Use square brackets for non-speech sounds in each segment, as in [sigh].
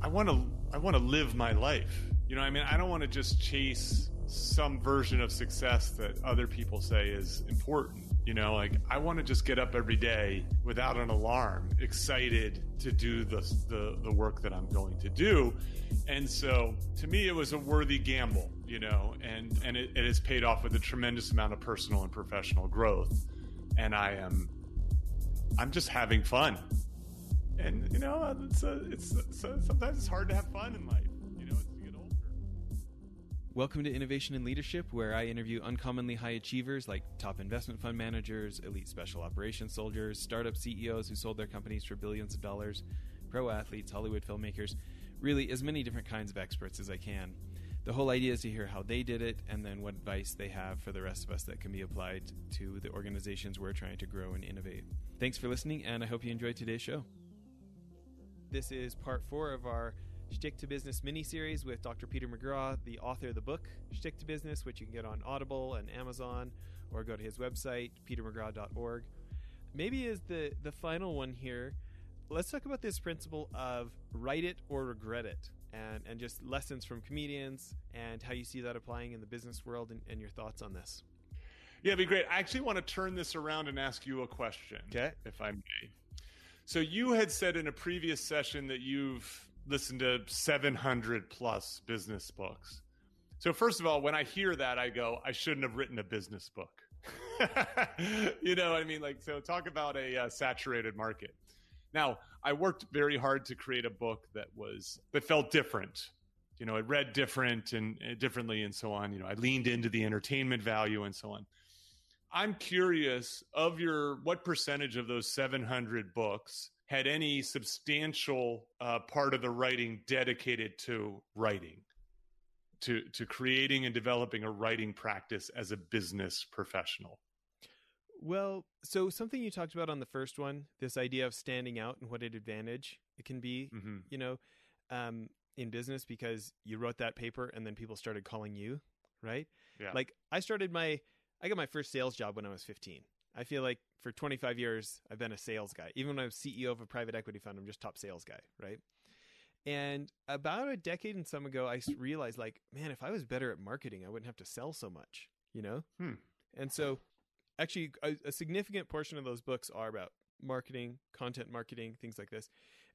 I want to I want to live my life. You know, I mean, I don't want to just chase some version of success that other people say is important. You know, like I want to just get up every day without an alarm, excited to do the, the, the work that I'm going to do. And so to me, it was a worthy gamble, you know, and, and it, it has paid off with a tremendous amount of personal and professional growth. And I am, I'm just having fun. And, you know, uh, it's, a, it's, it's a, sometimes it's hard to have fun in life. Welcome to Innovation and Leadership, where I interview uncommonly high achievers like top investment fund managers, elite special operations soldiers, startup CEOs who sold their companies for billions of dollars, pro athletes, Hollywood filmmakers, really as many different kinds of experts as I can. The whole idea is to hear how they did it and then what advice they have for the rest of us that can be applied to the organizations we're trying to grow and innovate. Thanks for listening, and I hope you enjoyed today's show. This is part four of our Shtick to Business mini-series with Dr. Peter McGraw, the author of the book Shtick to Business, which you can get on Audible and Amazon, or go to his website petermcgraw.org. Maybe is the the final one here, let's talk about this principle of write it or regret it, and and just lessons from comedians and how you see that applying in the business world and, and your thoughts on this. Yeah, it'd be great. I actually want to turn this around and ask you a question, okay. if I may. So you had said in a previous session that you've listened to 700 plus business books. So first of all, when I hear that, I go, I shouldn't have written a business book. [laughs] you know I mean? Like, so talk about a uh, saturated market. Now, I worked very hard to create a book that was that felt different. You know, it read different and uh, differently, and so on. You know, I leaned into the entertainment value and so on. I'm curious of your what percentage of those 700 books had any substantial uh, part of the writing dedicated to writing, to to creating and developing a writing practice as a business professional. Well, so something you talked about on the first one, this idea of standing out and what an advantage it can be, mm-hmm. you know, um, in business because you wrote that paper and then people started calling you, right? Yeah. Like I started my, I got my first sales job when I was 15. I feel like for 25 years, I've been a sales guy. Even when I was CEO of a private equity fund, I'm just top sales guy, right? And about a decade and some ago, I realized, like, man, if I was better at marketing, I wouldn't have to sell so much, you know? Hmm. And so, actually, a, a significant portion of those books are about marketing, content marketing, things like this.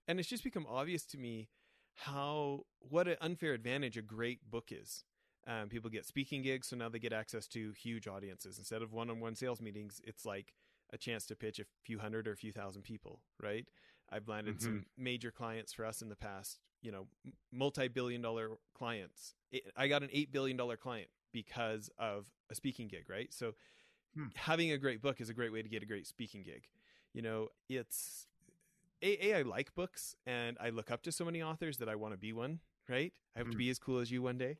And it's just become obvious to me how, what an unfair advantage a great book is um, people get speaking gigs, so now they get access to huge audiences. Instead of one on one sales meetings, it's like a chance to pitch a few hundred or a few thousand people, right? I've landed mm-hmm. some major clients for us in the past, you know, multi billion dollar clients. I got an $8 billion client because of a speaking gig, right? So hmm. having a great book is a great way to get a great speaking gig. You know, it's a, a I like books and I look up to so many authors that I want to be one, right? I hope mm. to be as cool as you one day.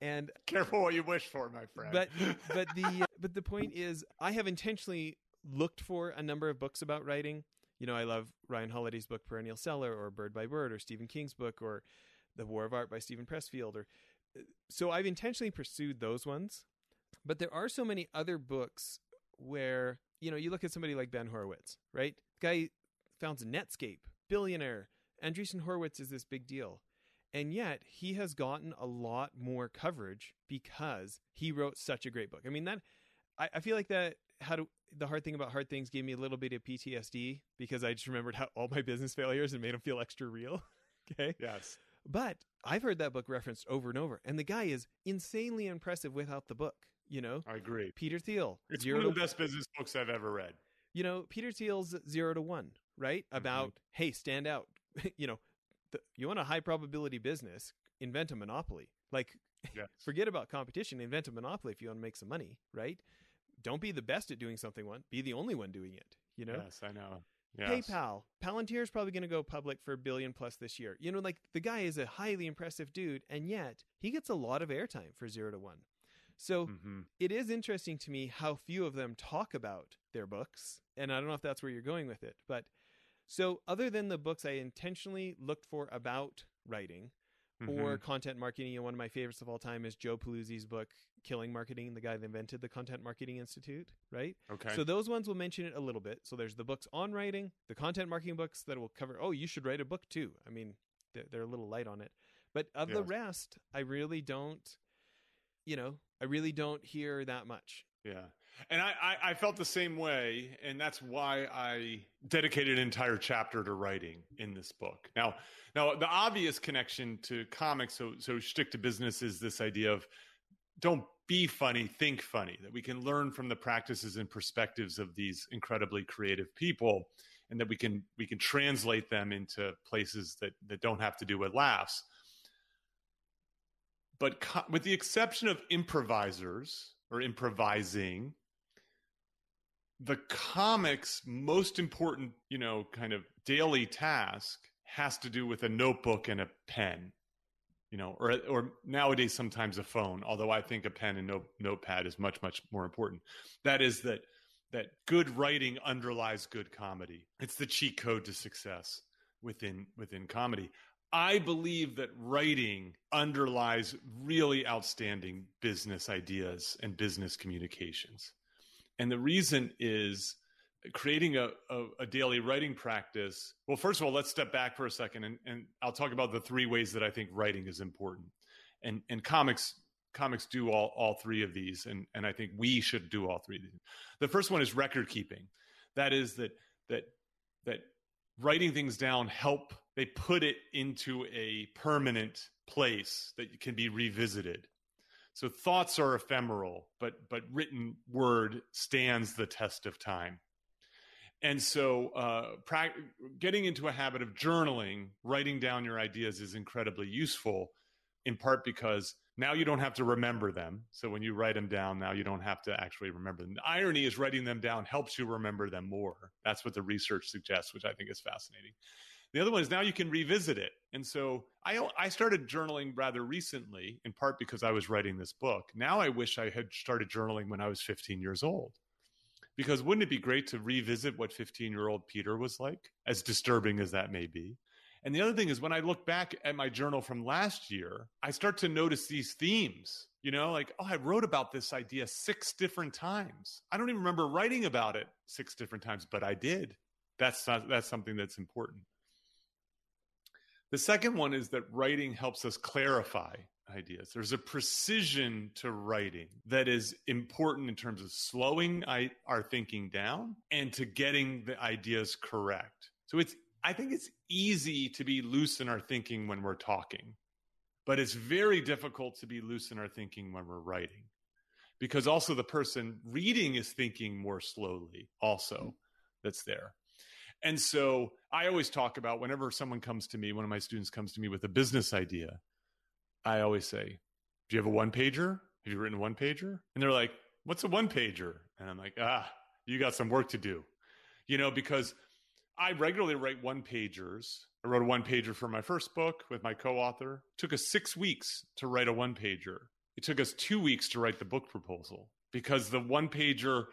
And careful what you wish for, my friend. But [laughs] but the but the point is, I have intentionally looked for a number of books about writing. You know, I love Ryan Holiday's book Perennial Seller, or Bird by Bird, or Stephen King's book, or The War of Art by Steven Pressfield, or uh, so I've intentionally pursued those ones. But there are so many other books where you know you look at somebody like Ben Horowitz, right? The guy founds Netscape, billionaire. Andreessen Horowitz is this big deal. And yet he has gotten a lot more coverage because he wrote such a great book. I mean, that I, I feel like that how to the hard thing about hard things gave me a little bit of PTSD because I just remembered how all my business failures and made them feel extra real. [laughs] okay. Yes. But I've heard that book referenced over and over, and the guy is insanely impressive without the book. You know, I agree. Peter Thiel. It's one of the best business books I've ever read. You know, Peter Thiel's Zero to One, right? Mm-hmm. About mm-hmm. hey, stand out. [laughs] you know, the, you want a high probability business, invent a monopoly. Like, [laughs] yes. forget about competition, invent a monopoly if you want to make some money, right? Don't be the best at doing something one, be the only one doing it, you know? Yes, I know. Yes. PayPal, Palantir is probably going to go public for a billion plus this year. You know, like the guy is a highly impressive dude, and yet he gets a lot of airtime for zero to one. So mm-hmm. it is interesting to me how few of them talk about their books. And I don't know if that's where you're going with it, but so, other than the books I intentionally looked for about writing mm-hmm. or content marketing, and one of my favorites of all time is Joe Pulizzi's book, Killing Marketing, the guy that invented the Content Marketing Institute, right? Okay. So, those ones will mention it a little bit. So, there's the books on writing, the content marketing books that will cover, oh, you should write a book too. I mean, they're, they're a little light on it. But of the rest, I really don't. You know, I really don't hear that much. Yeah. And I, I, I felt the same way. And that's why I dedicated an entire chapter to writing in this book. Now, now the obvious connection to comics, so, so shtick to business is this idea of don't be funny, think funny, that we can learn from the practices and perspectives of these incredibly creative people and that we can, we can translate them into places that, that don't have to do with laughs. But co- with the exception of improvisers or improvising, the comics most important you know kind of daily task has to do with a notebook and a pen you know or or nowadays sometimes a phone although i think a pen and note, notepad is much much more important. That is that that good writing underlies good comedy. It's the cheat code to success within within comedy. I believe that writing underlies really outstanding business ideas and business communications and the reason is creating a, a, a, daily writing practice. Well, first of all, let's step back for a second and, and I'll talk about the three ways that I think writing is important. And, and comics comics do all, all three of these. And, and I think we should do all three of these. The first one is record keeping. That is that, that, that writing things down help, they put it into a permanent place that can be revisited. So thoughts are ephemeral, but but written word stands the test of time. And so, uh, pra- getting into a habit of journaling, writing down your ideas is incredibly useful, in part because now you don't have to remember them. So when you write them down, now you don't have to actually remember them. The irony is writing them down helps you remember them more. That's what the research suggests, which I think is fascinating. The other one is now you can revisit it. And so I, I started journaling rather recently, in part because I was writing this book. Now I wish I had started journaling when I was 15 years old. Because wouldn't it be great to revisit what 15 year old Peter was like, as disturbing as that may be? And the other thing is when I look back at my journal from last year, I start to notice these themes. You know, like, oh, I wrote about this idea six different times. I don't even remember writing about it six different times, but I did. That's not, that's something that's important. The second one is that writing helps us clarify ideas. There's a precision to writing that is important in terms of slowing our thinking down and to getting the ideas correct. So it's I think it's easy to be loose in our thinking when we're talking, but it's very difficult to be loose in our thinking when we're writing. Because also the person reading is thinking more slowly also mm-hmm. that's there. And so I always talk about whenever someone comes to me, one of my students comes to me with a business idea, I always say, Do you have a one pager? Have you written a one pager? And they're like, What's a one pager? And I'm like, Ah, you got some work to do. You know, because I regularly write one pagers. I wrote a one pager for my first book with my co author. Took us six weeks to write a one pager. It took us two weeks to write the book proposal because the one pager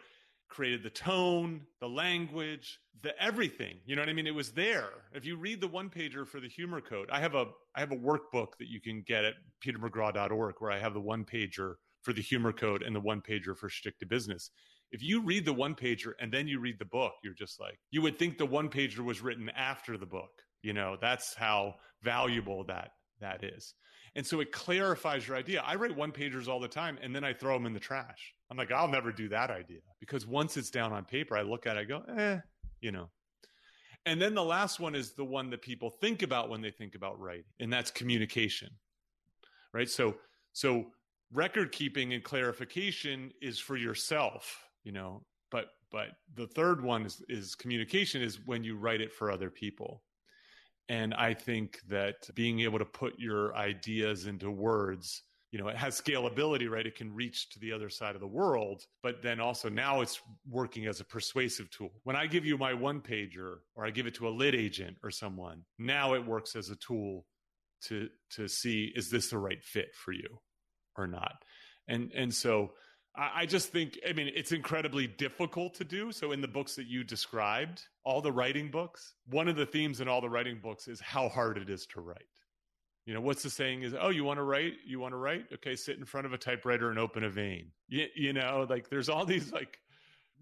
created the tone, the language, the everything. You know what I mean? It was there. If you read the one pager for the humor code, I have a I have a workbook that you can get at petermcgraw.org where I have the one pager for the humor code and the one pager for shtick to business. If you read the one pager and then you read the book, you're just like you would think the one pager was written after the book. You know, that's how valuable that that is. And so it clarifies your idea. I write one pagers all the time and then I throw them in the trash. I'm like, I'll never do that idea because once it's down on paper, I look at it, I go, eh, you know. And then the last one is the one that people think about when they think about writing, and that's communication. Right? So so record keeping and clarification is for yourself, you know, but but the third one is is communication is when you write it for other people. And I think that being able to put your ideas into words you know, it has scalability, right? It can reach to the other side of the world, but then also now it's working as a persuasive tool. When I give you my one pager or I give it to a lit agent or someone, now it works as a tool to to see is this the right fit for you or not. And and so I, I just think I mean it's incredibly difficult to do. So in the books that you described, all the writing books, one of the themes in all the writing books is how hard it is to write you know what's the saying is oh you want to write? You want to write? Okay sit in front of a typewriter and open a vein. You, you know like there's all these like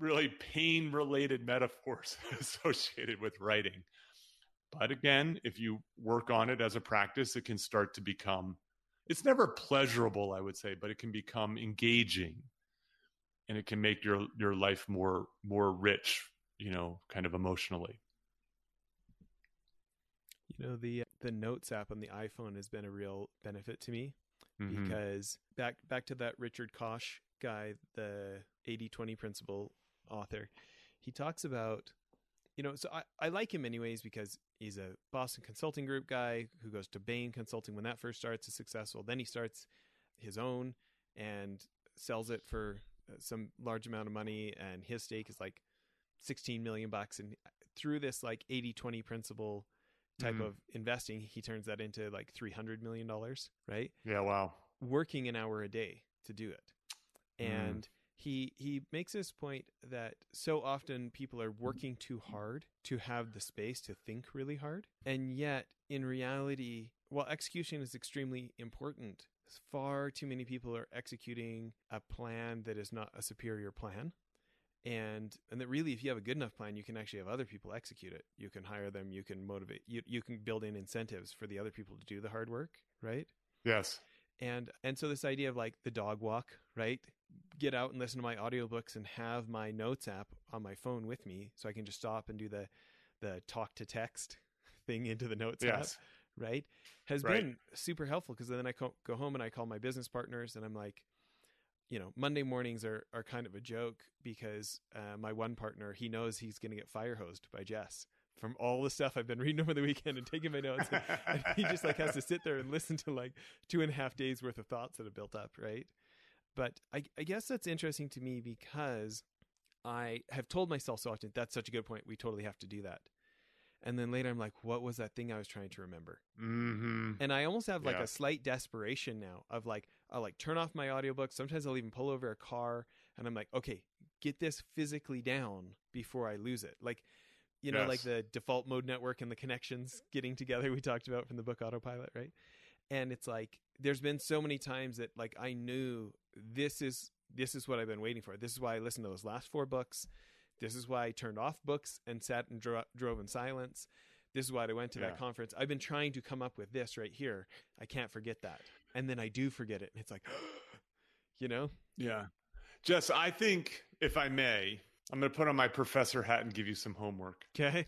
really pain related metaphors [laughs] associated with writing. But again, if you work on it as a practice, it can start to become it's never pleasurable, I would say, but it can become engaging. And it can make your your life more more rich, you know, kind of emotionally. You know, the the Notes app on the iPhone has been a real benefit to me mm-hmm. because back back to that Richard Koch guy, the 80-20 principle author, he talks about you know, so I, I like him anyways because he's a Boston Consulting Group guy who goes to Bain Consulting when that first starts is successful. Then he starts his own and sells it for uh, some large amount of money, and his stake is like 16 million bucks. And through this like 80 20 principle type mm-hmm. of investing, he turns that into like 300 million dollars, right? Yeah, wow. Working an hour a day to do it. Mm. And mm he he makes this point that so often people are working too hard to have the space to think really hard and yet in reality while execution is extremely important far too many people are executing a plan that is not a superior plan and and that really if you have a good enough plan you can actually have other people execute it you can hire them you can motivate you, you can build in incentives for the other people to do the hard work right yes and and so this idea of like the dog walk right get out and listen to my audiobooks and have my notes app on my phone with me so I can just stop and do the the talk to text [laughs] thing into the notes yes. app, right? Has right. been super helpful because then I co- go home and I call my business partners and I'm like, you know, Monday mornings are are kind of a joke because uh, my one partner he knows he's going to get fire hosed by Jess from all the stuff I've been reading [laughs] over the weekend and taking my notes, and, and he just like has to sit there and listen to like two and a half days worth of thoughts that have built up, right? But I, I guess that's interesting to me because I have told myself so often, that's such a good point. We totally have to do that. And then later I'm like, what was that thing I was trying to remember? Mm-hmm. And I almost have like yeah. a slight desperation now of like, I'll like turn off my audiobook. Sometimes I'll even pull over a car and I'm like, okay, get this physically down before I lose it. Like, you know, yes. like the default mode network and the connections getting together we talked about from the book Autopilot, right? And it's like, there's been so many times that like I knew this is this is what I've been waiting for. This is why I listened to those last four books. This is why I turned off books and sat and dro- drove in silence. This is why I went to yeah. that conference. I've been trying to come up with this right here. I can't forget that. And then I do forget it. And it's like, [gasps] you know? Yeah. Jess, I think, if I may, I'm going to put on my professor hat and give you some homework. Okay.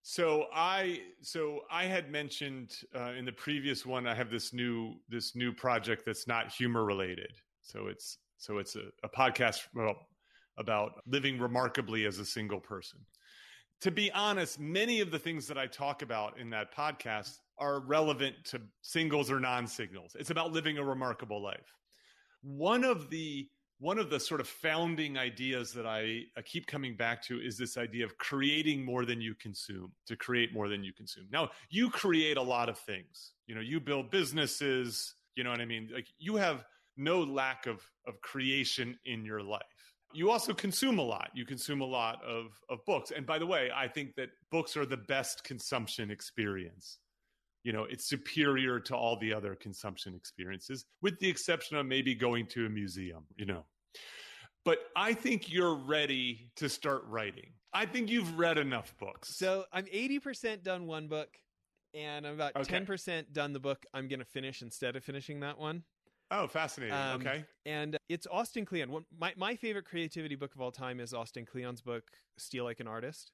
So I so I had mentioned uh, in the previous one I have this new this new project that's not humor related. So it's so it's a, a podcast well, about living remarkably as a single person. To be honest, many of the things that I talk about in that podcast are relevant to singles or non-singles. It's about living a remarkable life. One of the one of the sort of founding ideas that I, I, keep coming back to is this idea of creating more than you consume to create more than you consume. Now, you create a lot of things. You know, you build businesses, you know what I mean? Like you have no lack of of creation in your life. You also consume a lot. You consume a lot of of books. And by the way, I think that books are the best consumption experience you know it's superior to all the other consumption experiences with the exception of maybe going to a museum you know but i think you're ready to start writing i think you've read enough books so i'm 80% done one book and i'm about okay. 10% done the book i'm going to finish instead of finishing that one Oh, fascinating. Um, okay. And it's Austin Kleon. My, my favorite creativity book of all time is Austin Kleon's book, Steal Like an Artist.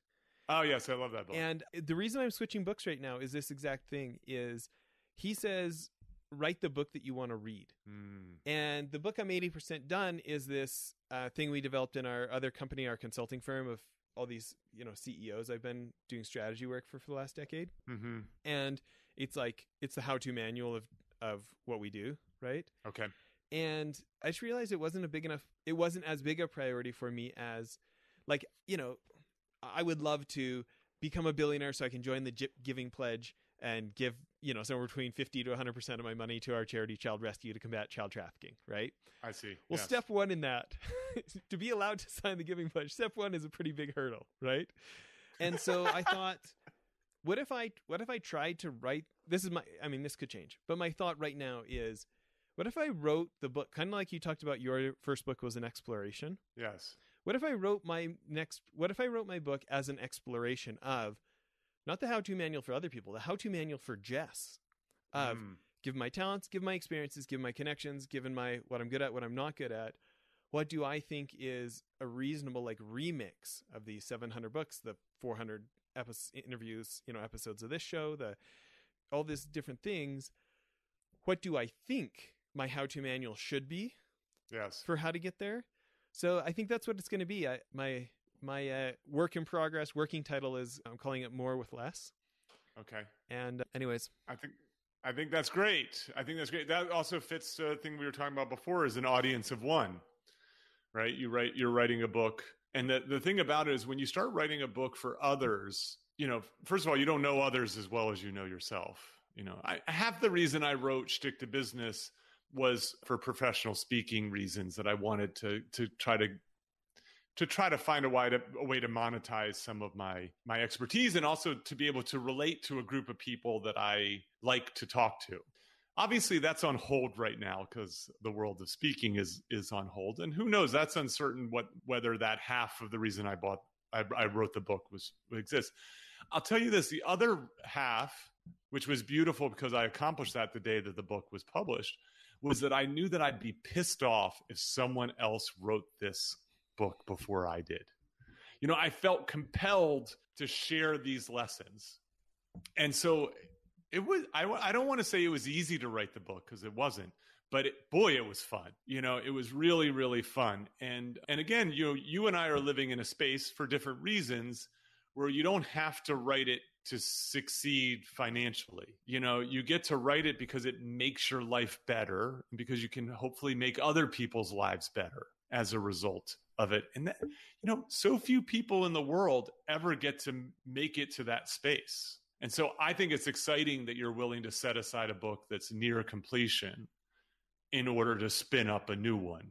Oh yes, I love that book. And the reason I'm switching books right now is this exact thing is he says write the book that you want to read. Mm. And the book I'm 80% done is this uh, thing we developed in our other company, our consulting firm of all these, you know, CEOs I've been doing strategy work for for the last decade. Mm-hmm. And it's like it's the how-to manual of of what we do, right? Okay. And I just realized it wasn't a big enough it wasn't as big a priority for me as like, you know, I would love to become a billionaire so I can join the Giving Pledge and give you know somewhere between 50 to 100 percent of my money to our charity child rescue to combat child trafficking right i see well yes. step one in that [laughs] to be allowed to sign the giving pledge step one is a pretty big hurdle right and so i thought what if i what if i tried to write this is my i mean this could change but my thought right now is what if i wrote the book kind of like you talked about your first book was an exploration yes what if I wrote my next what if I wrote my book as an exploration of not the how-to manual for other people, the how-to manual for Jess. Of Mm. given my talents, give my experiences, give my connections, given my what I'm good at, what I'm not good at, what do I think is a reasonable like remix of the 700 books, the 400 epi- interviews, you know, episodes of this show, the all these different things. What do I think my how-to manual should be Yes. for how to get there? So I think that's what it's going to be. I, my my uh, work in progress working title is I'm calling it more with less. Okay. And uh, anyways, I think I think that's great. I think that's great. That also fits the thing we were talking about before is an audience of one. Right? You write you're writing a book. And the, the thing about it is when you start writing a book for others, you know, first of all, you don't know others as well as you know yourself. You know, I half the reason I wrote Shtick to Business was for professional speaking reasons that I wanted to to try to to try to find a way to a way to monetize some of my my expertise and also to be able to relate to a group of people that I like to talk to. Obviously, that's on hold right now because the world of speaking is is on hold, and who knows? That's uncertain. What whether that half of the reason I bought I, I wrote the book was exists. I'll tell you this: the other half, which was beautiful because I accomplished that the day that the book was published, was that I knew that I'd be pissed off if someone else wrote this book before I did. You know, I felt compelled to share these lessons. And so it was, I, I don't want to say it was easy to write the book because it wasn't, but it, boy, it was fun. You know, it was really, really fun. And, and again, you know, you and I are living in a space for different reasons where you don't have to write it to succeed financially. You know, you get to write it because it makes your life better, because you can hopefully make other people's lives better as a result of it. And that, you know, so few people in the world ever get to make it to that space. And so I think it's exciting that you're willing to set aside a book that's near completion in order to spin up a new one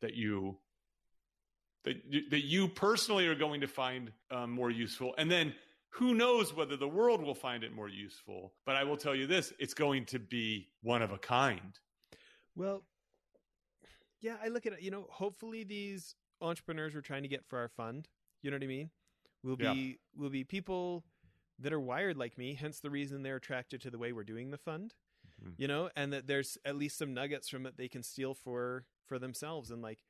that you that you, that you personally are going to find um, more useful and then who knows whether the world will find it more useful but i will tell you this it's going to be one of a kind Well, yeah, I look at it. You know, hopefully these entrepreneurs we're trying to get for our fund, you know what I mean, will be Yeah. will be people that are wired like me. Hence the reason they're attracted to the way we're doing the fund. Mhm. You know, and that there's at least some nuggets from it they can steal for for themselves. And like,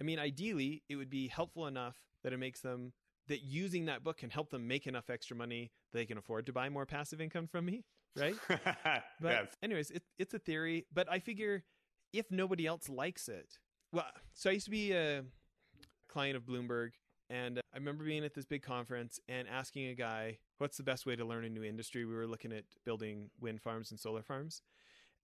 I mean, ideally, it would be helpful enough that it makes them that using that book can help them make enough extra money they can afford to buy more passive income from me, right? [laughs] But yes anyways, it, it's a theory, but I figure if nobody else likes it, well, so I used to be a client of Bloomberg, and I remember being at this big conference and asking a guy, "What's the best way to learn a new industry?" We were looking at building wind farms and solar farms,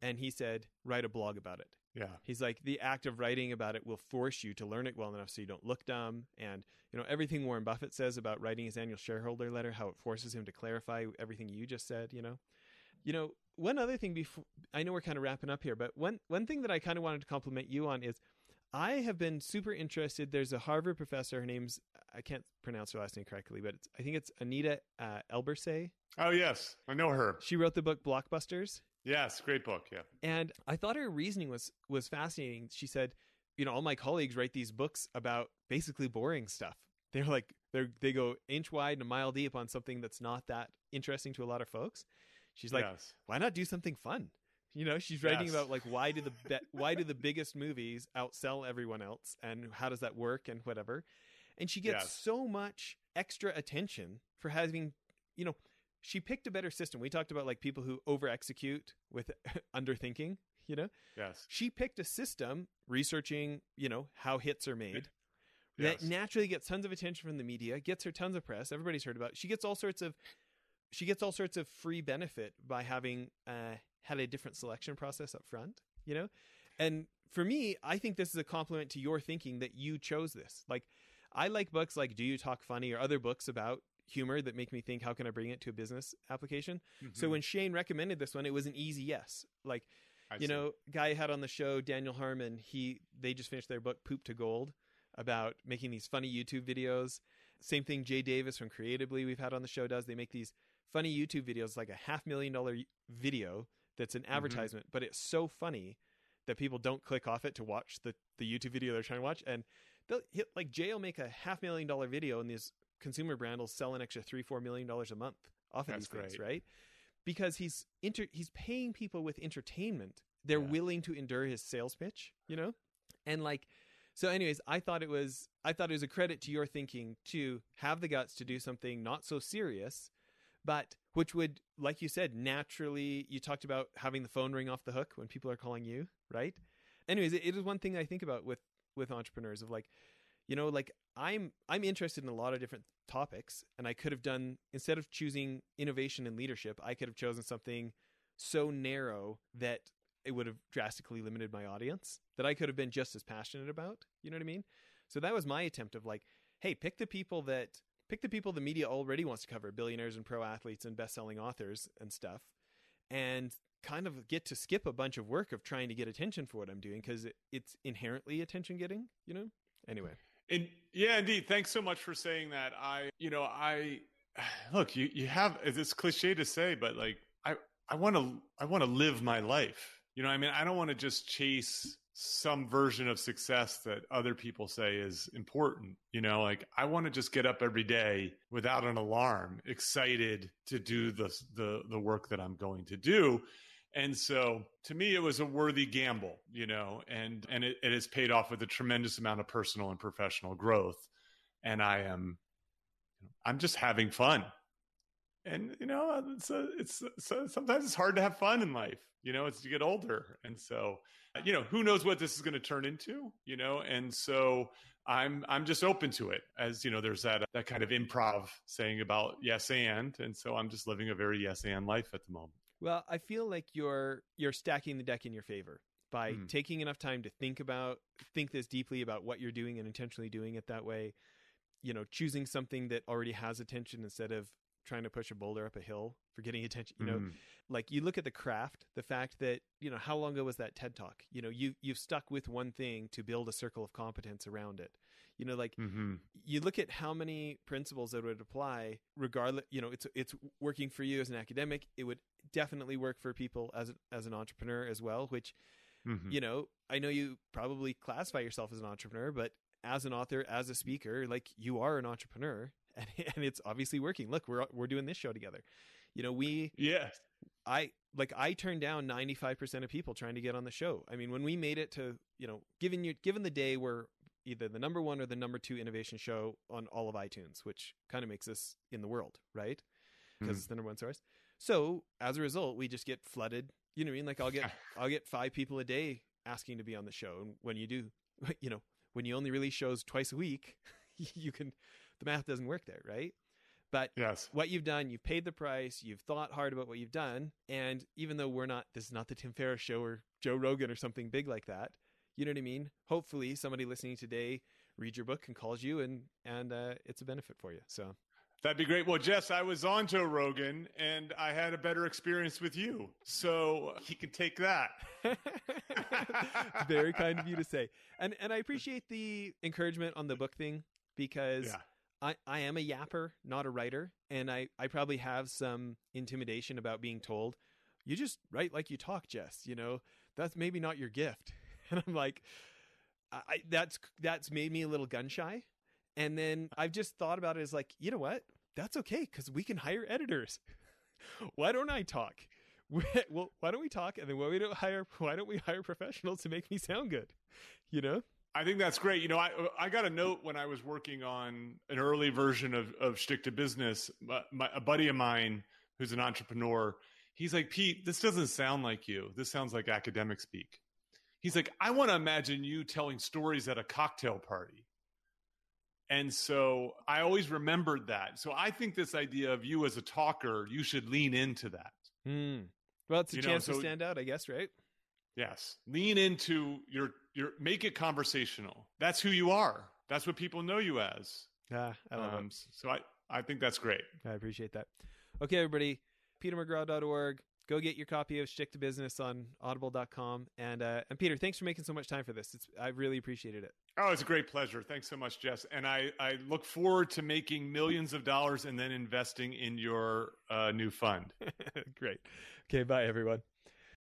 and he said, "Write a blog about it." Yeah He's like, the act of writing about it will force you to learn it well enough so you don't look dumb. And, you know, everything Warren Buffett says about writing his annual shareholder letter, how it forces him to clarify everything you just said, you know. You know, one other thing before I know we're kind of wrapping up here, but one one thing that I kind of wanted to compliment you on is I have been super interested. There's a Harvard professor, her name's I can't pronounce her last name correctly, but it's, I think it's Anita uh, Elberse. oh yes i know her She wrote the book Blockbusters. Yes great book yeah And I thought her reasoning was was fascinating. She said, you know, all my colleagues write these books about basically boring stuff. They're like they they go inch wide and a mile deep on something that's not that interesting to a lot of folks. She's like, yes why not do something fun? You know, she's writing Yes. about like why do the [laughs] be- why do the biggest movies outsell everyone else and how does that work and whatever. And she gets Yes. so much extra attention for having, you know, she picked a better system. We talked about like people who over execute with [laughs] underthinking, you know. yes She picked a system researching, you know, how hits are made yes that naturally gets tons of attention from the media, gets her tons of press. Everybody's heard about. It. She gets all sorts of she gets all sorts of free benefit by having uh, had a different selection process up front. You know, and for me, I think this is a compliment to your thinking that you chose this. Like, I like books like Do You Talk Funny or other books about humor that make me think how can I bring it to a business application. So Mhm. when Shane recommended this one, it was an easy yes. Like I you see. know, guy had on the show, Daniel Harmon, he they just finished their book Poop to Gold about making these funny YouTube videos. Same thing Jay Davis from Creatively we've had on the show does. They make these funny YouTube videos like a half million dollar video that's an advertisement, but it's so funny that people don't click off it to watch the the YouTube video they're trying to watch and they'll hit, like Jay will make a half million dollar video in this consumer brand will sell an extra 3 4 million dollars a month off of That's these things, right? Because he's inter- he's paying people with entertainment. They're Yeah. willing to endure his sales pitch, you know? And like so anyways, I thought it was I thought it was a credit to your thinking to have the guts to do something not so serious, but which would like you said, naturally you talked about having the phone ring off the hook when people are calling you, right? Anyways, it, it is one thing I think about with with entrepreneurs of like you know like i'm i'm interested in a lot of different topics and i could have done instead of choosing innovation and leadership i could have chosen something so narrow that it would have drastically limited my audience that i could have been just as passionate about you know what i mean? So that was my attempt of like hey pick the people that pick the people the media already wants to cover billionaires and pro athletes and best-selling authors and stuff and kind of get to skip a bunch of work of trying to get attention for what i'm doing because it, it's inherently attention getting you know? Anyway And yeah, indeed. Thanks so much for saying that. I, you know, I [sighs] look. You you have it's cliche to say, but like I I want to I want to live my life. You know, I mean, I don't want to just chase some version of success that other people say is important. You know, like I want to just get up every day without an alarm, excited to do the the the work that I'm going to do. And so to me, it was a worthy gamble, you know, and, and it, it has paid off with a tremendous amount of personal and professional growth. And I am, I'm just having fun. And, you know, it's, a, it's, so sometimes it's hard to have fun in life, you know, as you get older. And so, you know, who knows what this is going to turn into, you know? And so I'm, I'm just open to it as, you know, there's that, that kind of improv saying about yes and, and so I'm just living a very yes and life at the moment. Well, I feel like you're you're stacking the deck in your favor by Hmm. taking enough time to think about think this deeply about what you're doing and intentionally doing it that way. You know, choosing something that already has attention instead of trying to push a boulder up a hill for getting attention. You know, Mhm. like you look at the craft, the fact that you know how long ago was that TED talk? You know, you you've stuck with one thing to build a circle of competence around it. You know, like Mhm. you look at how many principles that would apply regardless you know it's it's working for you as an academic it would definitely work for people as as an entrepreneur as well which Mhm. you know i know you probably classify yourself as an entrepreneur but as an author as a speaker like you are an entrepreneur [laughs] and, and it's obviously working look we're we're doing this show together you know we Yes. I like I turned down 95% of people trying to get on the show. I mean, when we made it to, you know, given you given the day we're either the number 1 or the number 2 innovation show on all of iTunes, which kind of makes us in the world, right? Because Mhm. it's the number 1 source. So, as a result, we just get flooded. You know what I mean? Like I'll get [laughs] I'll get 5 people a day asking to be on the show and when you do, [laughs] you know, when you only release shows twice a week, [laughs] you can the math doesn't work there, right? But Yes. what you've done, you've paid the price, you've thought hard about what you've done, and even though we're not, this is not the Tim Ferriss show or Joe Rogan or something big like that. You know what I mean? Hopefully, somebody listening today reads your book and calls you, and and uh, it's a benefit for you. So That'd be great. Well, Jess, I was on Joe Rogan and I had a better experience with you. So he can take that. [laughs] very kind of you to say, and and I appreciate the encouragement on the book thing because Yeah. I, I am a yapper, not a writer, and I, I probably have some intimidation about being told, you just write like you talk, Jess. You know, that's maybe not your gift. [laughs] And I'm like, I, that's that's made me a little gun shy. And then I've just thought about it as like, you know what? That's okay because we can hire editors. [laughs] why don't I talk? [laughs] well, why don't we talk? And then why we don't hire? Why don't we hire professionals to make me sound good? You know? I think that's great. You know, I I got a note when I was working on an early version of of Shtick to Business. My, my, a buddy of mine who's an entrepreneur, he's like, Pete, this doesn't sound like you. This sounds like academic speak. He's like, I want to imagine you telling stories at a cocktail party. And so I always remembered that. So I think this idea of you as a talker, you should lean into that. Hmm. Well, it's a You know, chance to stand out, I guess, right? Yes. Lean into your your make it conversational. That's who you are. That's what people know you as. Yeah, I love Um, so I I think that's great. I appreciate that. Okay, everybody, petermcgraw.org. Go get your copy of Shtick to Business on audible.com. And uh, and Peter, thanks for making so much time for this. It's I really appreciated it. Oh, it's a great pleasure. Thanks so much, Jess. And I, I look forward to making millions of dollars and then investing in your uh, new fund. [laughs] Great. Okay, bye everyone.